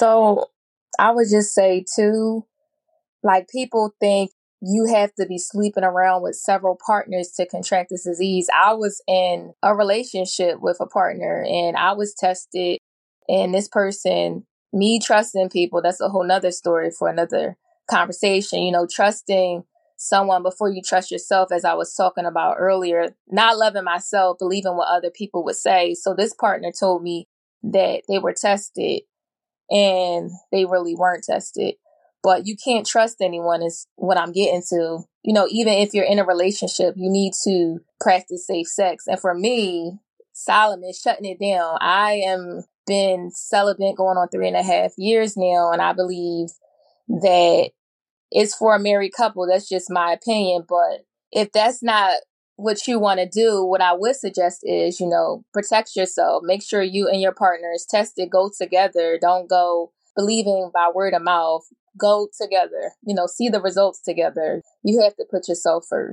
So I would just say too, like people think you have to be sleeping around with several partners to contract this disease. I was in a relationship with a partner and I was tested and this person, me trusting people, that's a whole nother story for another conversation, you know, trusting someone before you trust yourself, as I was talking about earlier, not loving myself, believing what other people would say. So this partner told me that they were tested and they really weren't tested. But you can't trust anyone is what I'm getting to. You know, even if you're in a relationship, you need to practice safe sex. And for me, Solomon shutting it down. I am been celibate going on three and a half years now, and I believe that it's for a married couple. That's just my opinion. But if that's not what you want to do, what I would suggest is, you know, protect yourself. Make sure you and your partners test it, go together. Don't go believing by word of mouth. Go together. You know, see the results together. You have to put yourself first.